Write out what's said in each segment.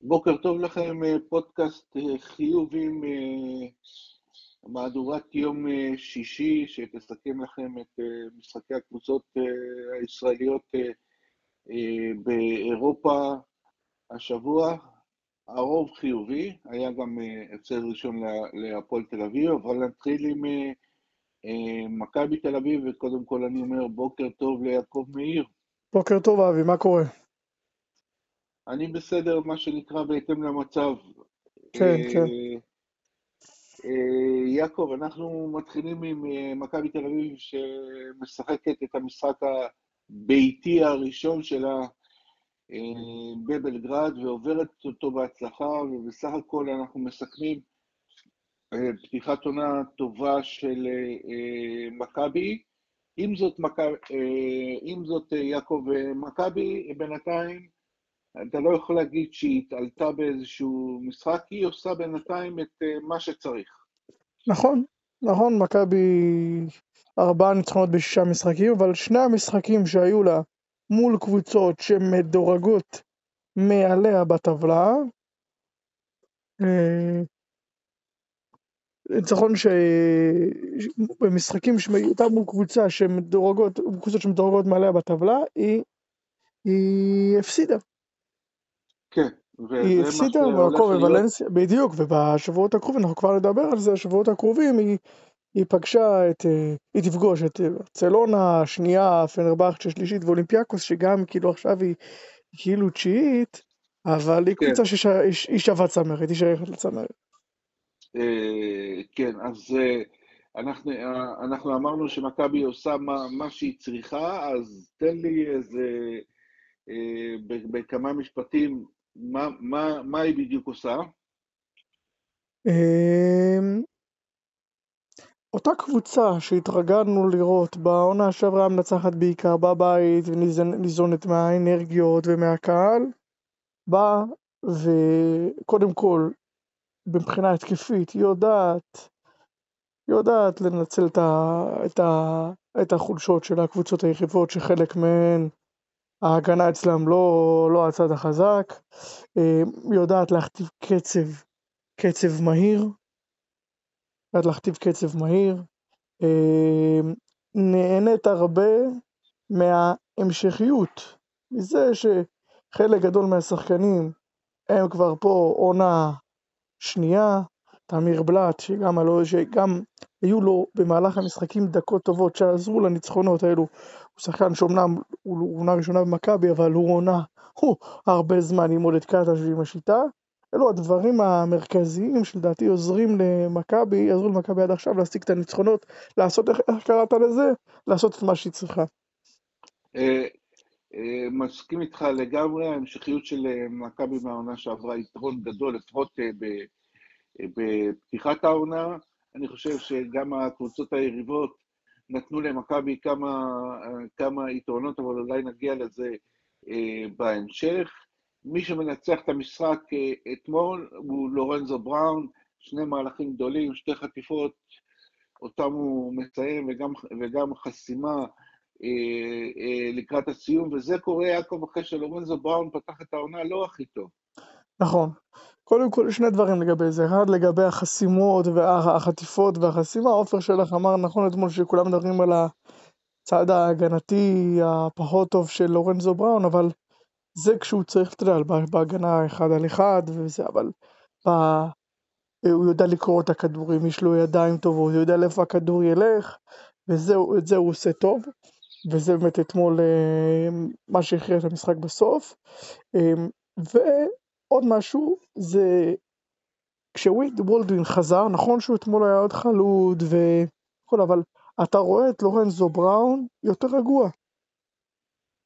בוקר טוב לכם, אה, פודקאסט אה, חיוב עם אה, מהדורת יום שישי שתסכם לכם את משחקי הקבוצות הישראליות באירופה השבוע. הרוב חיובי, היה גם הפסד ראשון להפועל תל אביב, אבל נתחיל עם מכבי תל אביב, וקודם כל אני אומר בוקר טוב ליעקב מאיר. בוקר טוב אבי, מה קורה? אני בסדר, מה שנקרא, בהתאם למצב. כן, אה, כן. אה, יעקב, אנחנו מתחילים עם אה, מכבי תל אביב שמשחקת את המשחק הביתי הראשון שלה בבלגרד ועוברת אותו בהצלחה, ובסך הכל אנחנו מסכמים פתיחת עונה טובה של מכבי. עם זאת, עם זאת, יעקב, מכבי בינתיים אתה לא יכול להגיד שהיא התעלתה באיזשהו משחק, היא עושה בינתיים את אה, מה שצריך. נכון, נכון, מכבי ארבעה ניצחונות בשישה משחקים, אבל שני המשחקים שהיו לה מול קבוצות שמדורגות מעליה בטבלה, אה, ניצחון ש... במשחקים שהייתה מול קבוצה שמדורגות, קבוצות שמדורגות מעליה בטבלה, היא, היא הפסידה. כן. היא הפסידה במקום בוולנסיה, בדיוק, ובשבועות הקרובים, אנחנו כבר נדבר על זה, בשבועות הקרובים היא, היא פגשה את, אה, היא תפגוש את צלונה, השנייה, פנרבכצ'ה שלישית ואולימפיאקוס, שגם כאילו עכשיו היא, היא כאילו תשיעית, אבל היא כן. קבוצה שהיא שווה צמרת, היא שייכת לצמרת. אה, כן, אז אה, אנחנו, אנחנו אמרנו שמכבי עושה מה, מה שהיא צריכה, אז תן לי איזה, בכמה משפטים, מה, מה, מה היא בדיוק עושה? אמ, אותה קבוצה שהתרגלנו לראות בעונה שעברה מנצחת בעיקר בבית וניזונת מהאנרגיות ומהקהל, באה וקודם כל מבחינה התקפית היא יודעת, יודעת לנצל את, ה, את, ה, את החולשות של הקבוצות היריבות שחלק מהן ההגנה אצלם לא, לא הצד החזק, אה, יודעת להכתיב קצב, קצב מהיר, יודעת להכתיב קצב מהיר, אה, נהנית הרבה מההמשכיות, מזה שחלק גדול מהשחקנים הם כבר פה עונה שנייה, תמיר בלאט, שגם, שגם היו לו במהלך המשחקים דקות טובות שעזרו לניצחונות האלו. הוא שחקן שאומנם הוא עונה ראשונה במכבי, אבל הוא עונה הוא הרבה זמן עם עודד קטש ועם השיטה. אלו הדברים המרכזיים שלדעתי עוזרים למכבי, עזרו למכבי עד עכשיו להשיג את הניצחונות, לעשות, איך, איך קראת לזה? לעשות את מה שהיא צריכה. אה, אה, מסכים איתך לגמרי, ההמשכיות של אה, מכבי מהעונה שעברה יתרון גדול, לפחות בפתיחת העונה. אני חושב שגם הקבוצות היריבות נתנו למכבי כמה, כמה יתרונות, אבל אולי נגיע לזה אה, בהמשך. מי שמנצח את המשחק אה, אתמול הוא לורנזו בראון, שני מהלכים גדולים, שתי חטיפות, אותם הוא מציין, וגם, וגם חסימה אה, אה, לקראת הסיום, וזה קורה, יעקב, אחרי שלורנזו בראון פתח את העונה לא הכי טוב. נכון. קודם כל, שני דברים לגבי זה. אחד, לגבי החסימות והחטיפות והחסימה, עופר שלח אמר נכון אתמול שכולם מדברים על הצד ההגנתי הפחות טוב של לורנזו בראון, אבל זה כשהוא צריך, אתה יודע, בהגנה אחד על אחד וזה, אבל ב... הוא יודע לקרוא את הכדורים, יש לו ידיים טובות, הוא יודע לאיפה הכדור ילך, ואת זה הוא עושה טוב, וזה באמת אתמול אה, מה שהכריע את המשחק בסוף. אה, ו... עוד משהו זה כשווייד בולדווין חזר, נכון שהוא אתמול היה עוד חלוד וכל, אבל אתה רואה את לורנזו בראון יותר רגוע,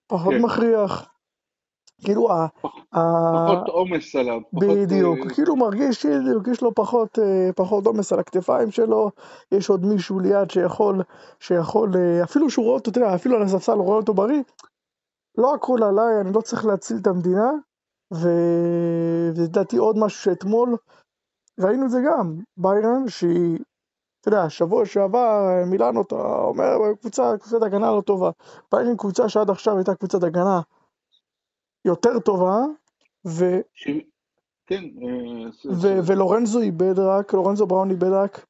פחות כן. מכריח. כאילו, פחות עומס עליו. בדיוק, פחות... כאילו מרגיש, מרגיש לו פחות, אה, פחות עומס על הכתפיים שלו, יש עוד מישהו ליד שיכול, שיכול, אה, אפילו שהוא רואה אותו, אתה יודע, אפילו על הספסל רואה אותו בריא, לא הכל עליי, אני לא צריך להציל את המדינה, ולדעתי עוד משהו שאתמול ראינו את זה גם, ביירן שהיא, אתה יודע, שבוע שעבר מילאנו אתה אומר קבוצה, קבוצת הגנה לא טובה, ביירן קבוצה שעד עכשיו הייתה קבוצת הגנה יותר טובה, ו... כן. אה, ולורנזו איבד רק, לורנזו בראון איבד רק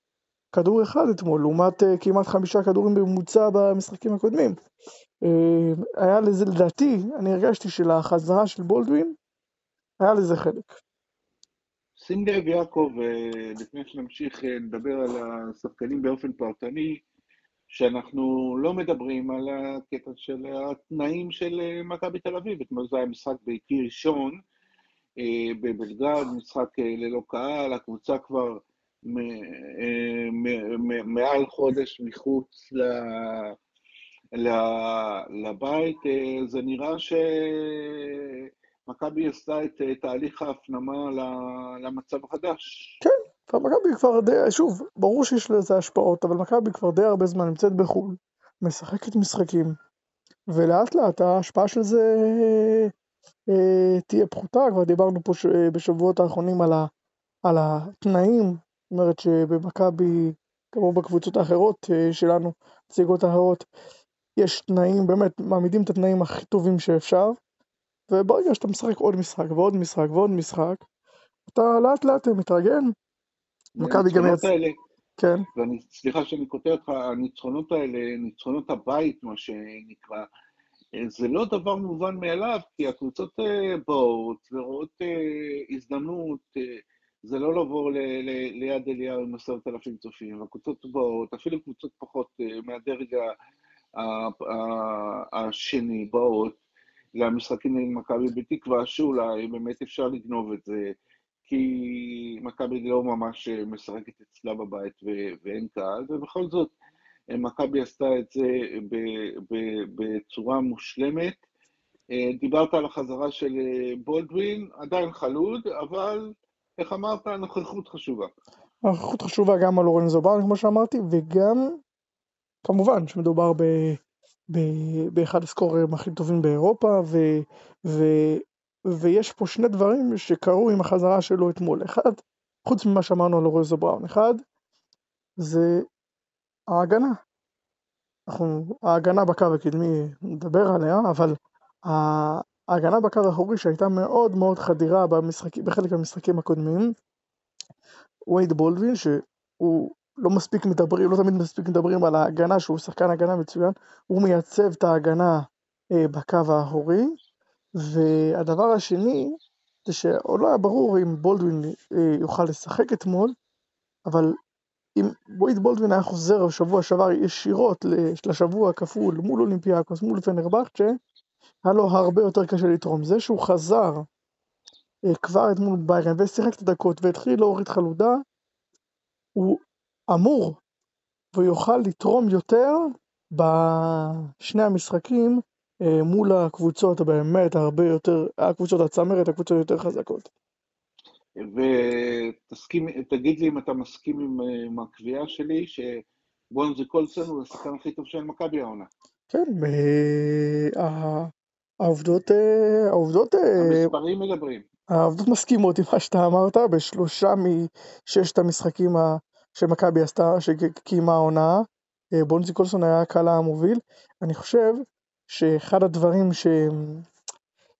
כדור אחד אתמול, לעומת uh, כמעט חמישה כדורים בממוצע במשחקים הקודמים. Uh, היה לזה, לדעתי, אני הרגשתי שלחזרה של בולדווין, היה לזה חלק. שים לב, יעקב, לפני שנמשיך לדבר על השחקנים באופן פרטני, שאנחנו לא מדברים על הקטע של התנאים של מכבי תל אביב. אתמול זה היה משחק ביתי ראשון בבלגרד, משחק ללא קהל, הקבוצה כבר מעל חודש מחוץ לבית, זה נראה שמכבי עשתה את תהליך ההפנמה למצב החדש. כן, מכבי כבר די, שוב, ברור שיש לזה השפעות, אבל מכבי כבר די הרבה זמן נמצאת בחו"ל, משחקת משחקים, ולאט לאט ההשפעה של זה אה, תהיה פחותה, כבר דיברנו פה ש, בשבועות האחרונים על, ה, על התנאים זאת אומרת שבמכבי, כמו בקבוצות האחרות אה, שלנו, נציגות האחרות, יש תנאים, באמת מעמידים את התנאים הכי טובים שאפשר, וברגע שאתה משחק עוד משחק ועוד משחק ועוד משחק, אתה לאט לאט מתרגל. מכבי גם יצא... כן. ואני, סליחה שאני קוטע אותך, הניצחונות האלה, ניצחונות הבית, מה שנקרא, אה, זה לא דבר מובן מאליו, כי הקבוצות אה, באות ורואות הזדמנות זה לא לבוא ל, ל, ליד אליהו עם עשרת אלפים צופים, הקבוצות באות, אפילו קבוצות פחות אה, מהדרג השני באות למשחקים עם מכבי בתקווה שאולי באמת אפשר לגנוב את זה, כי מכבי לא ממש משחקת אצלה בבית ואין קהל, ובכל זאת מכבי עשתה את זה בצורה מושלמת. אה, דיברת על החזרה של אה, בולדווין, עדיין חלוד, אבל איך אמרת? הנוכחות חשובה. הנוכחות חשובה גם על לורנזו בארן, כמו שאמרתי, וגם, כמובן, שמדובר ב, באחד הסקוררים הכי טובים באירופה, ו, ו, ויש פה שני דברים שקרו עם החזרה שלו אתמול. אחד, חוץ ממה שאמרנו על לורנזו בראון, אחד, זה ההגנה. אנחנו, ההגנה בקו הקדמי, נדבר עליה, אבל ההגנה בקו האחורי שהייתה מאוד מאוד חדירה במשחק, בחלק מהמשחקים הקודמים, וייד בולדווין שהוא לא מספיק מדברים, לא תמיד מספיק מדברים על ההגנה שהוא שחקן הגנה מצוין, הוא מייצב את ההגנה אה, בקו האחורי, והדבר השני זה שעוד לא היה ברור אם בולדווין אה, יוכל לשחק אתמול, אבל אם וייד בולדווין היה חוזר בשבוע שעבר ישירות לשבוע הכפול מול אולימפיאקוס, מול פנרבכצ'ה, היה לו הרבה יותר קשה לתרום. זה שהוא חזר אה, כבר אתמול ביירן ושיחק את הדקות והתחיל להוריד חלודה, הוא אמור ויוכל לתרום יותר בשני המשחקים אה, מול הקבוצות הבאמת הרבה יותר, הקבוצות הצמרת, הקבוצות יותר חזקות. ותגיד לי אם אתה מסכים עם, אה, עם הקביעה שלי, שבונזי קולסון הוא השחקן הכי טוב של מכבי העונה. כן, העובדות, אה, העובדות, אה, המספרים מדברים. העובדות מסכימות עם מה שאתה אמרת, בשלושה מששת המשחקים שמכבי עשתה, שקיימה העונה, אה, בונזי קולסון היה הקהל המוביל. אני חושב שאחד הדברים ש...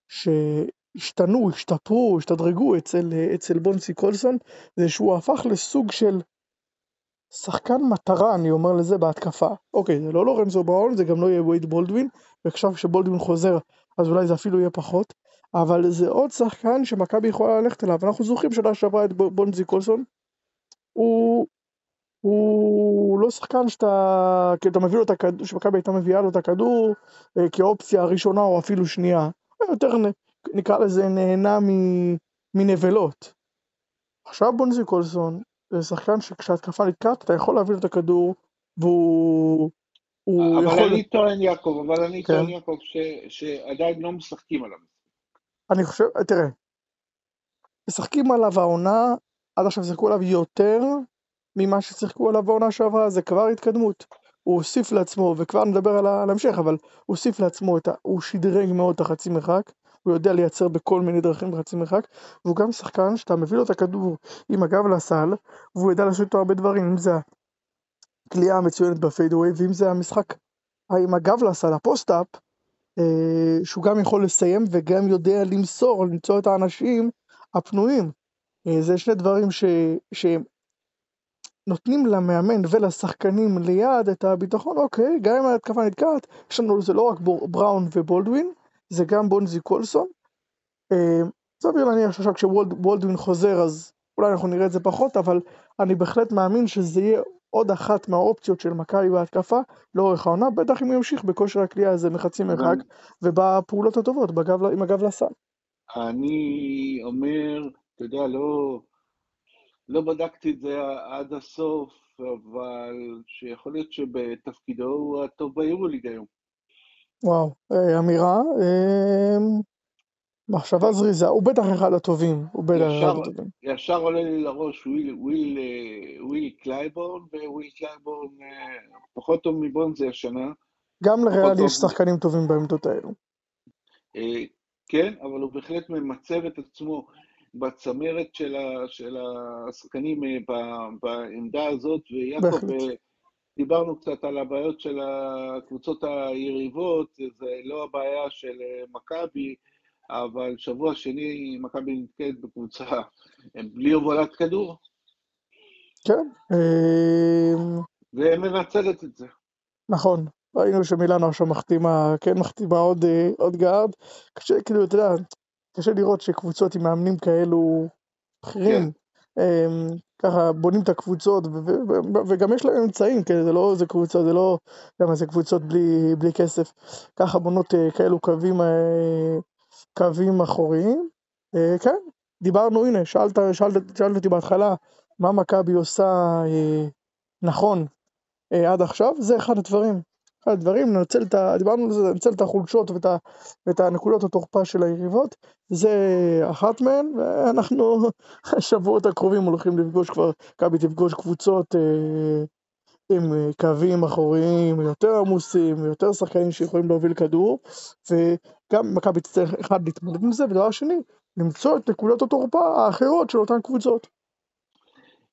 שהשתנו, השתפרו, השתדרגו אצל, אצל בונזי קולסון, זה שהוא הפך לסוג של שחקן מטרה, אני אומר לזה, בהתקפה. אוקיי, זה לא לורנזו בראון, זה גם לא יהיה וייד בולדווין, ועכשיו כשבולדווין חוזר, אז אולי זה אפילו יהיה פחות, אבל זה עוד שחקן שמכבי יכולה ללכת אליו. אנחנו זוכרים שנה שעברה את בונזי קולסון, הוא, הוא לא שחקן שאתה, כי אתה מביא לו את הכדור, שמכבי הייתה מביאה לו את הכדור אה, כאופציה ראשונה או אפילו שנייה. יותר נקרא לזה נהנה מנבלות. עכשיו בונזי קולסון זה שחקן שכשהתקפה נתקעת אתה יכול להביא לו את הכדור והוא אבל יכול... אני טוען, יעקב, אבל אני כן. טוען, יעקב, ש... שעדיין לא משחקים עליו. אני חושב, תראה, משחקים עליו העונה, עד עכשיו שיחקו עליו יותר ממה ששיחקו עליו העונה שעברה, זה כבר התקדמות. הוא הוסיף לעצמו, וכבר נדבר על ההמשך, אבל הוא הוסיף לעצמו את ה... הוא שדרג מאוד את החצי מרחק, הוא יודע לייצר בכל מיני דרכים בחצי מרחק, והוא גם שחקן שאתה מביא לו את הכדור עם הגב לסל, והוא יודע לעשות איתו הרבה דברים, אם זה הקליעה המצוינת בפיידווי, ואם זה המשחק עם הגב לסל, הפוסט-אפ, אה, שהוא גם יכול לסיים וגם יודע למסור, למצוא את האנשים הפנויים. אה, זה שני דברים ש... שנותנים למאמן ולשחקנים ליד את הביטחון, אוקיי, גם אם ההתקפה נתקעת, יש לנו, זה לא רק בראון ובולדווין, זה גם בונזי קולסון. אה, סביר להניח שעכשיו כשבולדווין חוזר אז אולי אנחנו נראה את זה פחות, אבל אני בהחלט מאמין שזה יהיה עוד אחת מהאופציות של מכבי בהתקפה לאורך העונה, בטח אם הוא ימשיך בכושר הקליעה הזה מחצי מרחק ובפעולות הטובות, בגב, עם הגב לסל. אני אומר, אתה יודע, לא, לא בדקתי את זה עד הסוף, אבל שיכול להיות שבתפקידו הוא הטוב ביורוליג היום. וואו, אה, אמירה. אה, מחשבה זריזה, הוא בטח אחד הטובים, הוא בטח אחד הטובים. ישר עולה לי לראש וויל, וויל, אה, וויל קלייבורן, וויל קלייבורן פחות טוב מבונזי השנה. גם לריאל יש שחקנים טובים בעמדות האלו. כן, אבל הוא בהחלט ממצב את עצמו בצמרת של, ה, של השחקנים בעמדה הזאת, ויעקב, דיברנו קצת על הבעיות של הקבוצות היריבות, זה לא הבעיה של מכבי, אבל שבוע שני מכבי נתקעת בקבוצה בלי הובלת כדור. כן. אמ, ומנצלת את זה. נכון. ראינו שמילאנו עכשיו מחתימה, כן מחתימה עוד, אה, עוד גארד. קשה, כאילו, אתה יודע, קשה לראות שקבוצות עם מאמנים כאלו בכירים, כן. אמ, ככה בונים את הקבוצות, וגם יש להם אמצעים, כן, זה לא איזה קבוצה, זה לא, למה זה קבוצות בלי, בלי כסף, ככה בונות אה, כאלו קווים אה, קווים אחוריים. אה, כן, דיברנו, הנה, שאלת, שאלת, שאלת אותי בהתחלה מה מכבי עושה נכון עד עכשיו, זה אחד הדברים. הדברים, ננצל את ה... דיברנו על זה, ננצל את החולשות ואת, ה, ואת הנקודות התורפה של היריבות, זה אחת מהן, ואנחנו השבועות הקרובים הולכים לפגוש כבר, מכבי תפגוש קבוצות אה, עם אה, קווים אחוריים יותר עמוסים, יותר שחקנים שיכולים להוביל כדור, וגם מכבי תצטרך אחד להתמודד עם זה, ודבר שני, למצוא את נקודות התורפה האחרות של אותן קבוצות.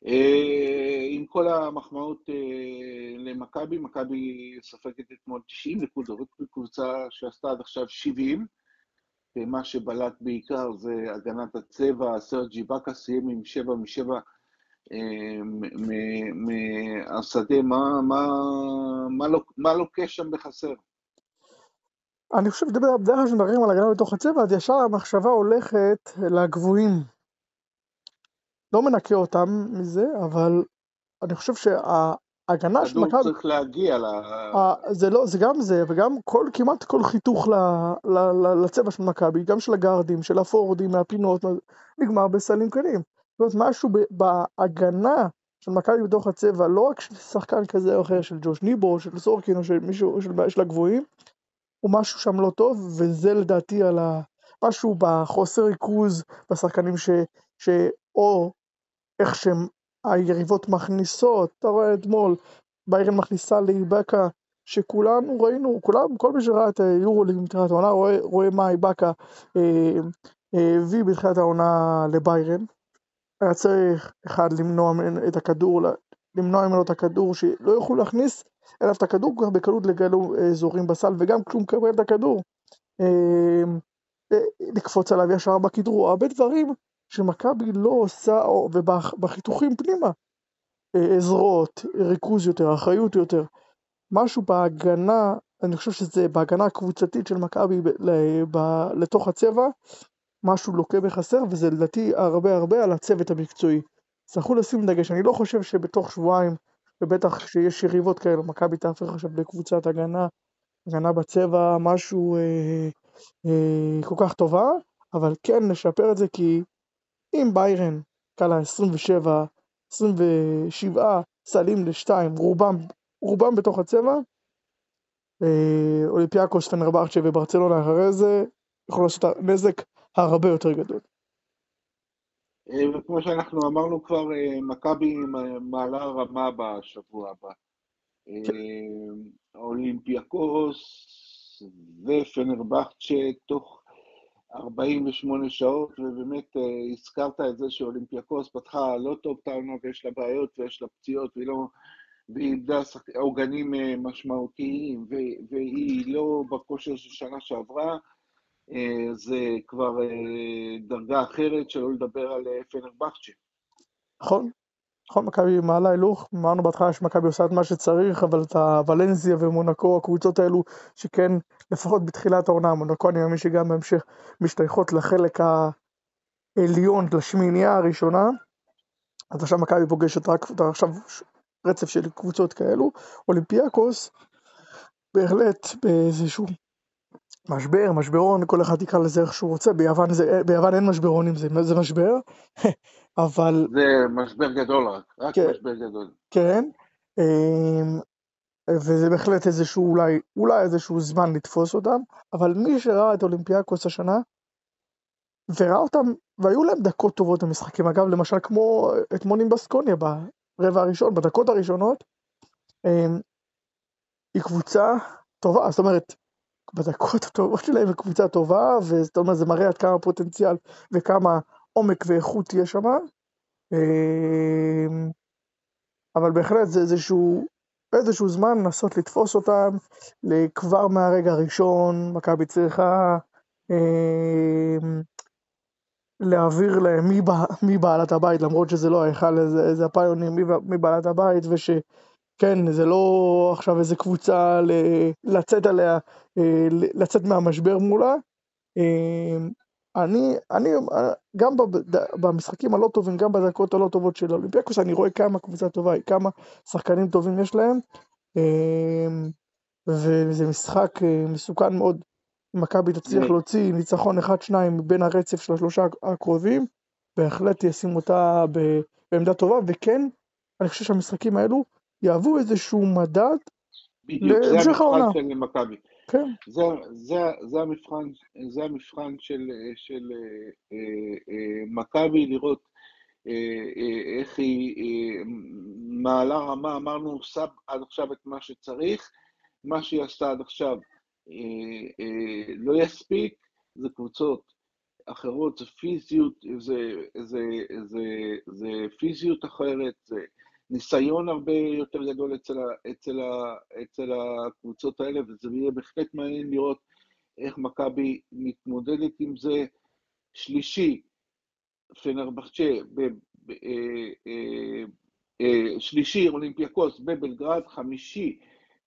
אה, עם כל המחמאות אה, למכבי, מכבי ספגת אתמול 90 נקודות בקבוצה שעשתה עד עכשיו 70, ומה שבלט בעיקר זה הגנת הצבע, סרג'י באקה סיים עם 7 מ-7 מהשדה, מה, מה, מה, לא, מה לוקה שם בחסר? אני חושב, בדרך כלל כשמדברים על הגנה בתוך הצבע, אז ישר המחשבה הולכת לגבוהים. לא מנקה אותם מזה, אבל אני חושב שההגנה של מכבי... צריך להגיע ל... זה לא, זה גם זה, וגם כל, כמעט כל חיתוך ל, ל, ל, לצבע של מכבי, גם של הגארדים, של הפורדים, מהפינות, נגמר בסלים קלים. זאת אומרת, משהו בהגנה של מכבי בתוך הצבע, לא רק של שחקן כזה או אחר, של ג'וש ניבו, או של סורקין, או של מישהו של, של הגבוהים, הוא משהו שם לא טוב, וזה לדעתי על ה... משהו בחוסר ריכוז בשחקנים ש... ש... איך שהיריבות מכניסות, אתה רואה אתמול, ביירן מכניסה לאיבקה, שכולנו ראינו, כולם, כל מי שראה את היורוליג מתחילת העונה רואה, רואה מה איבקה אה, אה, הביא בתחילת העונה לביירן, היה צריך, אחד, למנוע את הכדור, למנוע ממנו את הכדור, שלא יוכלו להכניס אליו את הכדור כל כך בקלות לגלו אזורים בסל, וגם כשהוא מקבל את הכדור, אה, לקפוץ עליו ישר בכדרור, הרבה דברים שמכבי לא עושה, ובחיתוכים פנימה, אה, עזרות, ריכוז יותר, אחריות יותר, משהו בהגנה, אני חושב שזה בהגנה הקבוצתית של מכבי לתוך הצבע, משהו לוקה בחסר, וזה לדעתי הרבה הרבה על הצוות המקצועי. צריכו לשים דגש, אני לא חושב שבתוך שבועיים, ובטח כשיש יריבות כאלה, מכבי תהפך עכשיו לקבוצת הגנה, הגנה בצבע, משהו אה, אה, כל כך טובה, אבל כן נשפר את זה, כי אם ביירן קלה 27, 27 סלים לשתיים, רובם, רובם בתוך הצבע, אה, אולימפיאקוס, פנרבכצ'ה וברצלונה אחרי זה, יכול לעשות נזק הרבה יותר גדול. אה, וכמו שאנחנו אמרנו כבר, אה, מכבי מעלה רמה בשבוע הבא. כן. אולימפיאקוס ופנרבכצ'ה תוך 48 שעות, ובאמת הזכרת את זה שאולימפיאקוס פתחה לא טוב את העונה ויש לה בעיות ויש לה פציעות והיא לא... והיא איבדה עוגנים משמעותיים והיא לא בכושר של שנה שעברה, אה, זה כבר אה, דרגה אחרת, שלא לדבר על אה, פנרבכצ'ה. נכון, נכון, מכבי מעלה הילוך, אמרנו בהתחלה שמכבי עושה את מה שצריך, אבל את הוולנסיה ומונקו, הקבוצות האלו, שכן, לפחות בתחילת העונה, מונקו אני מאמין שגם בהמשך משתייכות לחלק העליון, לשמינייה הראשונה, אז עכשיו מכבי פוגשת רק, עכשיו רצף של קבוצות כאלו, אולימפיאקוס, בהחלט באיזשהו משבר, משברון, כל אחד יקרא לזה איך שהוא רוצה, ביוון, זה, ביוון אין משברונים, זה, זה משבר, אבל... זה משבר גדול רק, רק כן, משבר גדול. כן, אמ, וזה בהחלט איזשהו, אולי, אולי איזשהו זמן לתפוס אותם, אבל מי שראה את אולימפיאקוס השנה, וראה אותם, והיו להם דקות טובות במשחקים, אגב, למשל כמו אתמול עם בסקוניה ברבע הראשון, בדקות הראשונות, אמ, היא קבוצה טובה, זאת אומרת, בדקות הטובות שלהם היא קבוצה טובה, וזאת אומרת, זה מראה עד כמה פוטנציאל וכמה עומק ואיכות יש שם. אמ, אבל בהחלט זה איזשהו, איזשהו זמן לנסות לתפוס אותם, כבר מהרגע הראשון, מכבי צריכה אמ, להעביר להם מי, מי בעלת הבית, למרות שזה לא ההיכל, זה, זה הפיונים, מי, מי בעלת הבית, ושכן, זה לא עכשיו איזה קבוצה ל, לצאת עליה, אה, לצאת מהמשבר מולה. אני, אני, גם במשחקים הלא טובים, גם בדקות הלא טובות של אולימפיאקוס, אני רואה כמה קבוצה טובה היא, כמה שחקנים טובים יש להם, אמ, וזה משחק אה, מסוכן מאוד. מכבי תצליח להוציא ניצחון אחד-שניים מבין הרצף של השלושה הקרובים, בהחלט ישים אותה בעמדה טובה, וכן, אני חושב שהמשחקים האלו יהוו איזשהו מדד להמשך העונה. בדיוק, זה המבחן של מכבי. כן. זה, זה, זה, המבחן, זה המבחן של, של אה, אה, מכבי, לראות אה, איך היא מעלה רמה, אמרנו, עושה עד עכשיו את מה שצריך, מה שהיא עשתה עד עכשיו לא יספיק, זה קבוצות אחרות, זה פיזיות, זה, זה, זה, זה פיזיות אחרת, זה ניסיון הרבה יותר גדול אצל, ה, אצל, ה, אצל הקבוצות האלה, וזה יהיה בהחלט מעניין לראות איך מכבי מתמודדת עם זה. שלישי, פנרבחצ'ה, אה, אה, אה, שלישי, אולימפיאקוס בבלגרד, חמישי,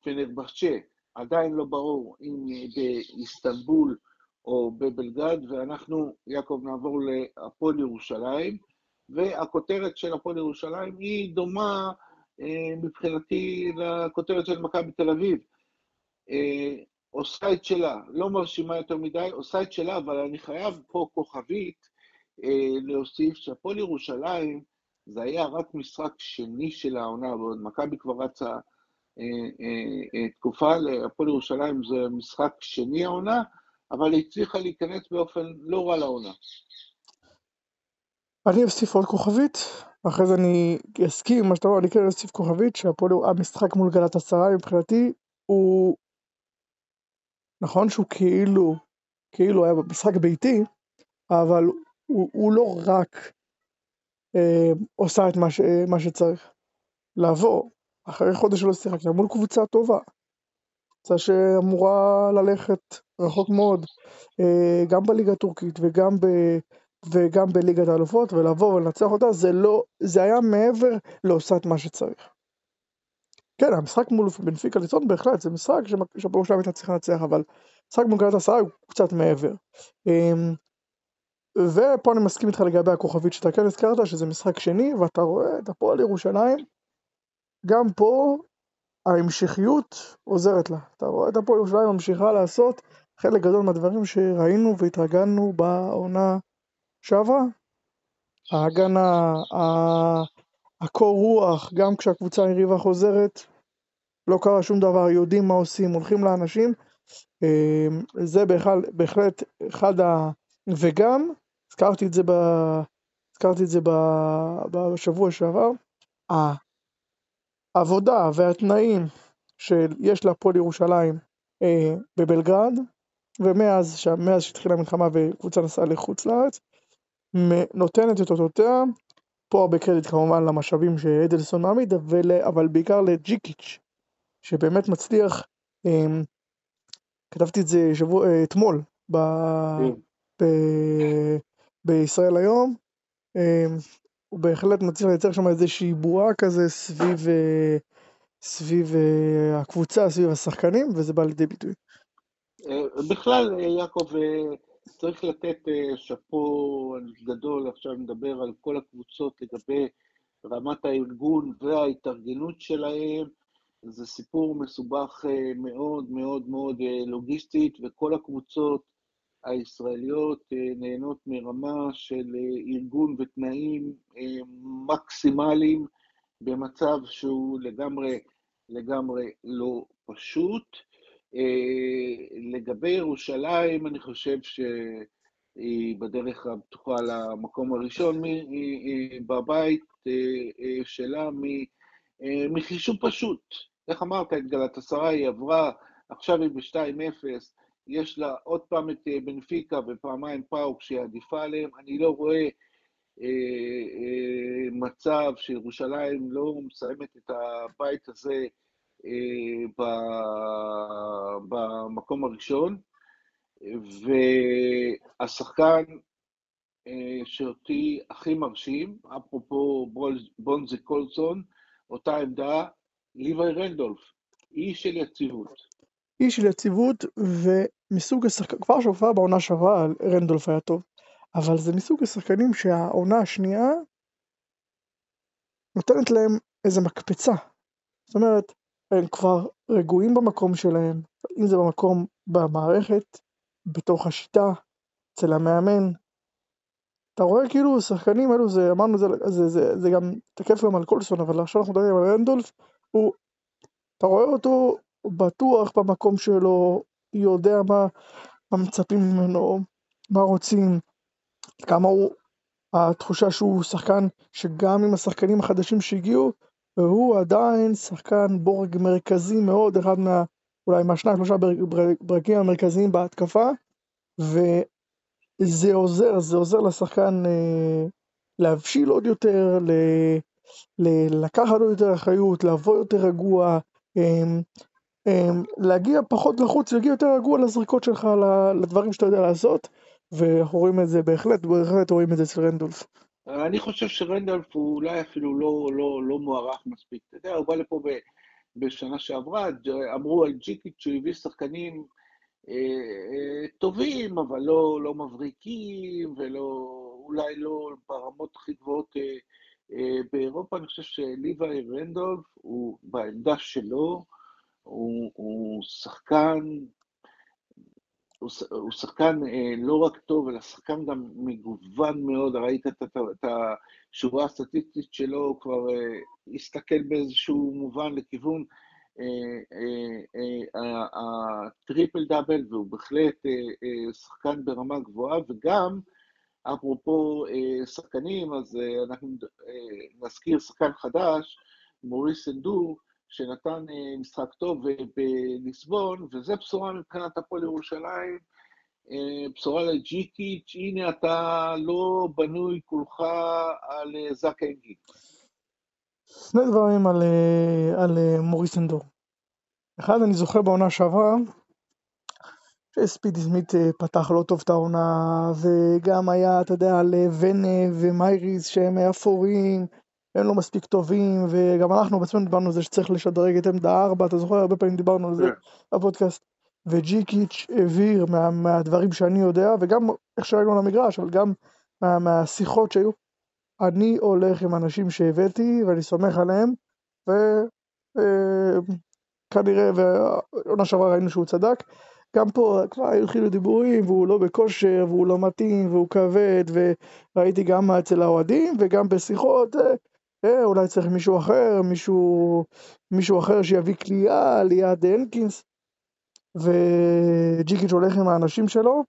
פנרבחצ'ה, עדיין לא ברור אם באיסטנבול או בבלגרד, ואנחנו, יעקב, נעבור להפועל ירושלים. והכותרת של הפועל ירושלים היא דומה אה, מבחינתי לכותרת של מכבי תל אביב. אה, עושה את שלה, לא מרשימה יותר מדי, עושה את שלה, אבל אני חייב פה כוכבית אה, להוסיף שהפועל ירושלים זה היה רק משחק שני של העונה, ועוד מכבי כבר רצה תקופה, להפועל ירושלים זה משחק שני העונה, אבל היא הצליחה להיכנס באופן לא רע לעונה. אני אוסיף עוד כוכבית, ואחרי זה אני אסכים מה שאתה אומר, אני כן אוסיף כוכבית, שהפועל, המשחק מול גלת עשרה מבחינתי הוא, נכון שהוא כאילו, כאילו היה משחק ביתי, אבל הוא, הוא לא רק אה, עושה את מה, ש, מה שצריך. לבוא אחרי חודש שלא שיחקת מול קבוצה טובה, קבוצה שאמורה ללכת רחוק מאוד, אה, גם בליגה הטורקית וגם ב... וגם בליגת האלופות, ולבוא ולנצח אותה, זה לא, זה היה מעבר לעושת מה שצריך. כן, המשחק מול בנפיקה ליצון בהחלט, זה משחק שהפועל שלהם הייתה צריכה לנצח, אבל משחק מול גלת עשרה הוא קצת מעבר. אמ, ופה אני מסכים איתך לגבי הכוכבית שאתה כן הזכרת, שזה משחק שני, ואתה רואה את הפועל ירושלים, גם פה ההמשכיות עוזרת לה. אתה רואה את הפועל ירושלים ממשיכה לעשות חלק גדול מהדברים שראינו והתרגלנו בעונה שעברה. ההגנה, הקור רוח, גם כשהקבוצה היריבה חוזרת, לא קרה שום דבר, יודעים מה עושים, הולכים לאנשים. אמ, זה בכלל, בהחלט אחד ה... וגם, הזכרתי את זה, ב... הזכרתי את זה ב... בשבוע שעבר, העבודה והתנאים שיש להפועל ירושלים אה, בבלגרד, ומאז שהתחילה המלחמה וקבוצה נסעה לחוץ לארץ, נותנת את אותותיה, פה הרבה קרדיט כמובן למשאבים שאדלסון מעמיד, אבל בעיקר לג'יקיץ', שבאמת מצליח, אמ, כתבתי את זה שבוע, אה, אתמול ב... ב... בישראל היום. אמ, הוא בהחלט מצליח לייצר שם איזושהי בועה כזה סביב, אה, סביב אה, הקבוצה, סביב השחקנים, וזה בא לידי ביטוי. בכלל, יעקב, צריך לתת שאפו גדול, עכשיו נדבר על כל הקבוצות לגבי רמת הארגון וההתארגנות שלהם. זה סיפור מסובך מאוד מאוד מאוד לוגיסטית, וכל הקבוצות הישראליות אה, נהנות מרמה של אה, ארגון ותנאים אה, מקסימליים במצב שהוא לגמרי, לגמרי לא פשוט. לגבי ירושלים, אני חושב שהיא בדרך הבטוחה למקום הראשון בבית שלה מחישוב פשוט. איך אמרת, את גלת עשרה היא עברה, עכשיו היא ב-2-0, יש לה עוד פעם את אה, בנפיקה ופעמיים פאוק שהיא עדיפה עליהם. אני לא רואה אה, אה, מצב שירושלים לא מסיימת את הבית הזה אה, במקום הראשון. והשחקן אה, שאותי הכי מרשים, אפרופו בונזי קולסון, אותה עמדה, ליוואי רנדולף, אי של יציבות. אי של יציבות ומסוג השחקנים, כבר שהופעה בעונה שעברה רנדולף היה טוב, אבל זה מסוג השחקנים שהעונה השנייה נותנת להם איזה מקפצה. זאת אומרת, הם כבר רגועים במקום שלהם, אם זה במקום במערכת, בתוך השיטה, אצל המאמן. אתה רואה כאילו שחקנים אלו, זה אמרנו, זה, זה, זה, זה גם תקף גם על קולסון, אבל עכשיו אנחנו מדברים על רנדולף, הוא, אתה רואה אותו בטוח במקום שלו, יודע מה, מה מצפים ממנו, מה רוצים, כמה הוא, התחושה שהוא שחקן שגם עם השחקנים החדשים שהגיעו, והוא עדיין שחקן בורג מרכזי מאוד, אחד מה, אולי מהשניים שלושה ברגים המרכזיים בהתקפה, וזה עוזר, זה עוזר לשחקן אה, להבשיל עוד יותר, ל, ל, לקחת עוד יותר אחריות, לבוא יותר רגוע, אה, אמ, להגיע פחות לחוץ, להגיע יותר רגוע לזריקות שלך, לדברים שאתה יודע לעשות, ואנחנו רואים את זה בהחלט, בהחלט רואים את זה אצל רנדולף. אני חושב שרנדולף הוא אולי אפילו לא, לא, לא מוערך מספיק. אתה יודע, הוא בא לפה ב, בשנה שעברה, אמרו על ג'יקיץ' שהוא הביא שחקנים אה, אה, טובים, אבל לא, לא מבריקים, ואולי לא ברמות הכי גבוהות אה, אה, באירופה. אני חושב שליוואי רנדולף הוא בעמדה שלו, הוא, הוא שחקן, הוא, הוא שחקן אה, לא רק טוב, אלא שחקן גם מגוון מאוד, ראית את, את, את השורה הסטטיסטית שלו, הוא כבר אה, הסתכל באיזשהו מובן לכיוון הטריפל אה, דאבל, והוא בהחלט שחקן ברמה גבוהה, וגם, אפרופו שחקנים, אז אנחנו נזכיר שחקן חדש, מוריס אנדור, שנתן אה, משחק טוב בליסבון, וזו בשורה מבחינת הפועל ירושלים, אה, בשורה לג'יקיץ', הנה אתה לא בנוי כולך על אה, זאק אנגי. שני דברים על, על מוריס אנדור. אחד, אני זוכר בעונה שעברה, שספידי סמית פתח לא טוב את העונה, וגם היה, אתה יודע, על ונה ומייריס שהם אפורים, הם לא מספיק טובים, וגם אנחנו בעצמנו דיברנו על זה שצריך לשדרג את עמדה 4, אתה זוכר? הרבה פעמים דיברנו על זה כן. בפודקאסט. וג'יקיץ' העביר מה, מהדברים שאני יודע, וגם איך שראינו על המגרש, אבל גם מה, מהשיחות שהיו. אני הולך עם אנשים שהבאתי, ואני סומך עליהם, וכנראה, אה, ועונה שעברה ראינו שהוא צדק. גם פה כבר התחילו דיבורים, והוא לא בכושר, והוא לא מתאים, והוא כבד, וראיתי גם אצל האוהדים, וגם בשיחות, אה, אולי צריך מישהו אחר, מישהו, מישהו אחר שיביא כליאה ליד הנקינס, וג'יקיץ' הולך עם האנשים שלו,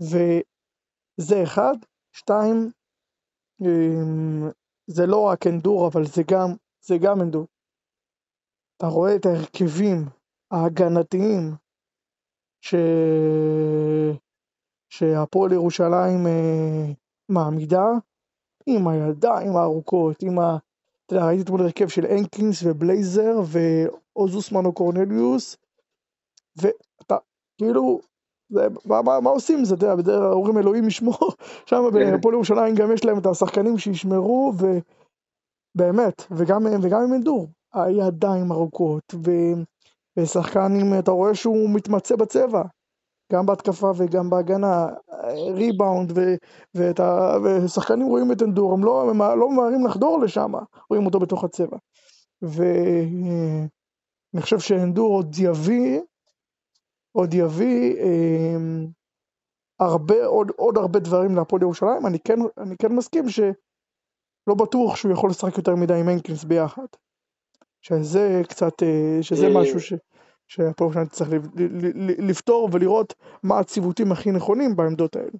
וזה אחד. שתיים, אמ, זה לא רק אנדור, אבל זה גם, זה גם אנדור. אתה רואה את ההרכבים ההגנתיים ש... שהפועל ירושלים אה, מעמידה, עם הידיים הארוכות, עם ה... אתה יודע, ראיתי אתמול הרכב של הנקינס ובלייזר ואוזוסמן או קורנליוס, ואתה, כאילו, זה, מה, מה, מה עושים עם זה, אתה יודע, אומרים אלוהים ישמור, שם כן. בהפועל ירושלים גם יש להם את השחקנים שישמרו, ובאמת, וגם, וגם עם אנדור, הידיים ארוכות, ושחקן עם, אתה רואה שהוא מתמצא בצבע, גם בהתקפה וגם בהגנה, ריבאונד, ו, ואת ה, ושחקנים רואים את אנדור, הם לא, הם לא ממהרים לחדור לשם, רואים אותו בתוך הצבע. ואני חושב שאנדור עוד יביא, עוד יביא אה, הרבה, עוד, עוד הרבה דברים להפועל ירושלים, אני כן, אני כן מסכים שלא בטוח שהוא יכול לשחק יותר מדי עם הנקינס ביחד. שזה קצת, אה, שזה אה, משהו ש... שהפועל ירושלים צריך לפתור ולראות מה הציוותים הכי נכונים בעמדות האלה.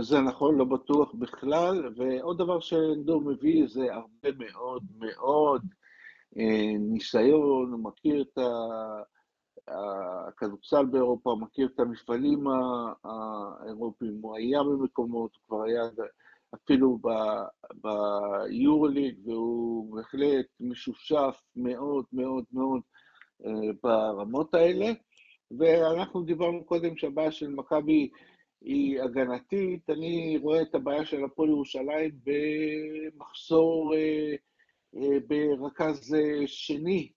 זה נכון, לא בטוח בכלל, ועוד דבר שדור מביא זה הרבה מאוד מאוד אה, ניסיון, הוא מכיר את הכדורסל באירופה, מכיר את המפעלים האירופיים, הוא היה במקומות, הוא כבר היה אפילו ביורוליג, והוא בהחלט משושף מאוד מאוד מאוד ברמות האלה. ואנחנו דיברנו קודם שהבעיה של מכבי היא הגנתית, אני רואה את הבעיה של הפועל ירושלים במחסור אה, אה, ברכז שני.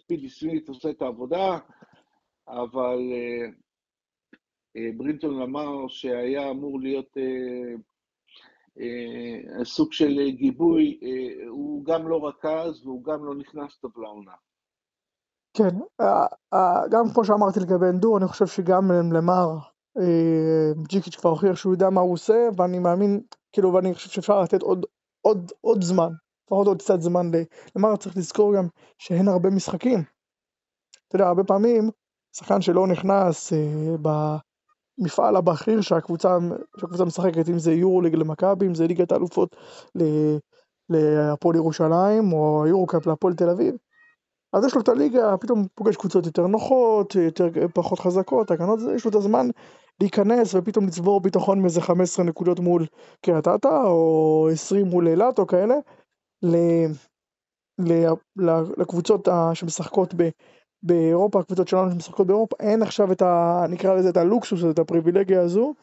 ספידי סמית עושה את העבודה, אבל ברינטון אמר שהיה אמור להיות סוג של גיבוי, הוא גם לא רכז והוא גם לא נכנס טוב לעונה. כן, אה, אה, גם כמו שאמרתי לגבי אנדור, אני חושב שגם למר אה, ג'יקיץ' כבר הוכיח שהוא יודע מה הוא עושה, ואני מאמין, כאילו, ואני חושב שאפשר לתת עוד, עוד, עוד זמן, לפחות עוד קצת זמן למר, צריך לזכור גם שאין הרבה משחקים. אתה יודע, הרבה פעמים, שחקן שלא נכנס במפעל הבכיר שהקבוצה, שהקבוצה משחקת, אם זה יורוליג למכבי, אם זה ליגת האלופות להפועל ירושלים, או יורוקאפ להפועל תל אביב, אז יש לו את הליגה, פתאום פוגש קבוצות יותר נוחות, יותר, פחות חזקות, הגנות, יש לו את הזמן להיכנס ופתאום לצבור ביטחון מאיזה 15 נקודות מול קריית אתא, או 20 מול אילת או כאלה, ל, ל, ל, לקבוצות שמשחקות ב, באירופה, הקבוצות שלנו שמשחקות באירופה, אין עכשיו את ה... נקרא לזה את הלוקסוס, את הפריבילגיה הזו,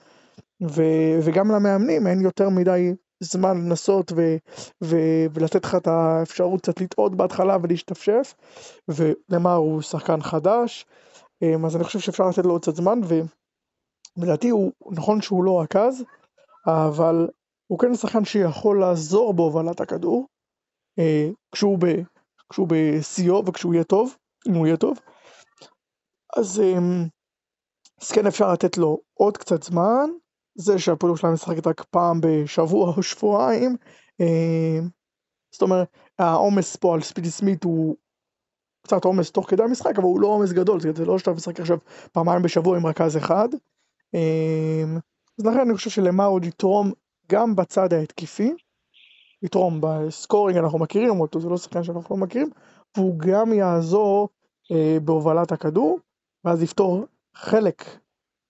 ו, וגם למאמנים אין יותר מדי זמן לנסות ו, ו, ולתת לך את האפשרות קצת לטעות בהתחלה ולהשתפשף, ולמר הוא שחקן חדש, אמ, אז אני חושב שאפשר לתת לו עוד קצת זמן, ולדעתי הוא, נכון שהוא לא רכז, אבל הוא כן שחקן שיכול לעזור בהובלת הכדור, אה, כשהוא, ב, כשהוא בשיאו וכשהוא יהיה טוב, אם הוא יהיה טוב, אז, אמ, אז כן אפשר לתת לו עוד קצת זמן, זה שהפועל ירושלים משחקת רק פעם בשבוע או שבועיים, אה, זאת אומרת, העומס פה על ספידי סמית הוא קצת עומס תוך כדי המשחק, אבל הוא לא עומס גדול, זה לא שאתה משחק עכשיו פעמיים בשבוע עם רכז אחד. אה, אז לכן אני חושב שלמה עוד יתרום גם בצד ההתקפי, יתרום בסקורינג אנחנו מכירים אותו, זה לא שחקן שאנחנו לא מכירים, והוא גם יעזור אה, בהובלת הכדור, ואז יפתור חלק,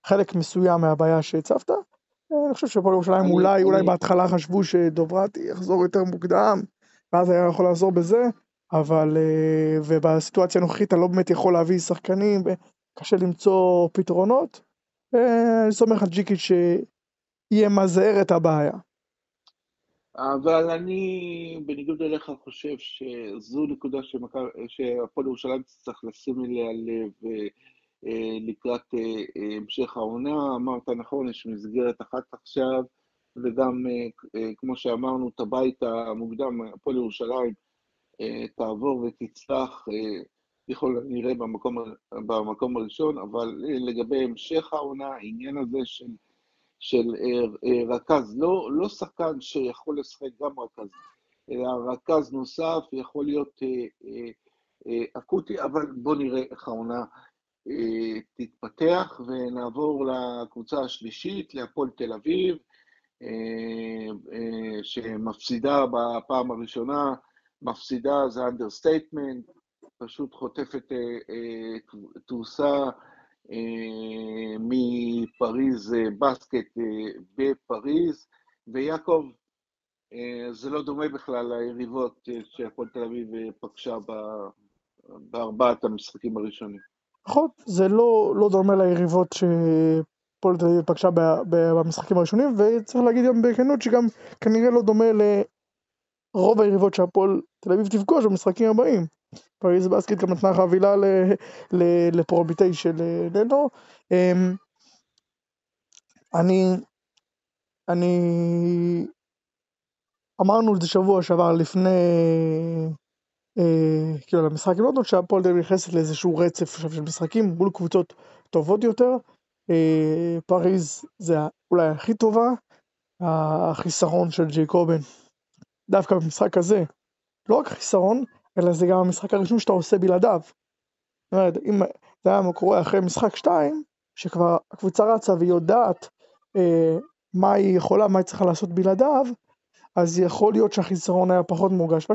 חלק מסוים מהבעיה שהצבת, אני חושב שהפועל ירושלים אולי, אולי בהתחלה חשבו שדוברתי יחזור יותר מוקדם, ואז היה יכול לעזור בזה, אבל, אה, ובסיטואציה הנוכחית אתה לא באמת יכול להביא שחקנים, וקשה למצוא פתרונות. אני סומך על ג'יקיץ' שימזער את הבעיה. אבל אני, בניגוד אליך, חושב שזו נקודה שהפועל ירושלים צריך לשים אליה לב. אה, לקראת אה, אה, המשך העונה. אמרת נכון, יש מסגרת אחת עכשיו, וגם, כמו שאמרנו, את הבית המוקדם, הפועל ירושלים, תעבור ותצלח, ככל הנראה במקום, במקום הראשון, אבל לגבי המשך העונה, העניין הזה של, של רכז, לא, לא שחקן שיכול לשחק גם רכז, אלא רכז נוסף יכול להיות אקוטי, אבל בואו נראה איך העונה תתפתח ונעבור לקבוצה השלישית, להפועל תל אביב, אה, אה, שמפסידה בפעם הראשונה, מפסידה זה understatement, פשוט חוטפת אה, תבוסה מפריז בסקט בפריז, ויעקב, זה לא דומה בכלל ליריבות שהפועל תל אביב פגשה בארבעת המשחקים הראשונים. נכון, זה לא, לא דומה ליריבות שהפועל תל אביב פגשה במשחקים הראשונים, וצריך להגיד גם בכנות שגם כנראה לא דומה לרוב היריבות שהפועל תל אביב תפגוש במשחקים הבאים. פריז בסקט גם נתנה חבילה לפרוביטי של נטו. אמ, אני, אני, אמרנו את זה שבוע שעבר לפני אה, כאילו למשחק עם לונדון שהפועל תל אביב נכנסת לאיזשהו רצף עכשיו של משחקים מול קבוצות טובות יותר. אה, פריז זה אולי הכי טובה, החיסרון של ג'ייקובן דווקא במשחק הזה, לא רק חיסרון, אלא זה גם המשחק הראשון שאתה עושה בלעדיו. זאת אומרת, אם זה היה קורה אחרי משחק 2, שכבר הקבוצה רצה והיא יודעת אה, מה היא יכולה, מה היא צריכה לעשות בלעדיו, אז יכול להיות שהחיסרון היה פחות מורגש.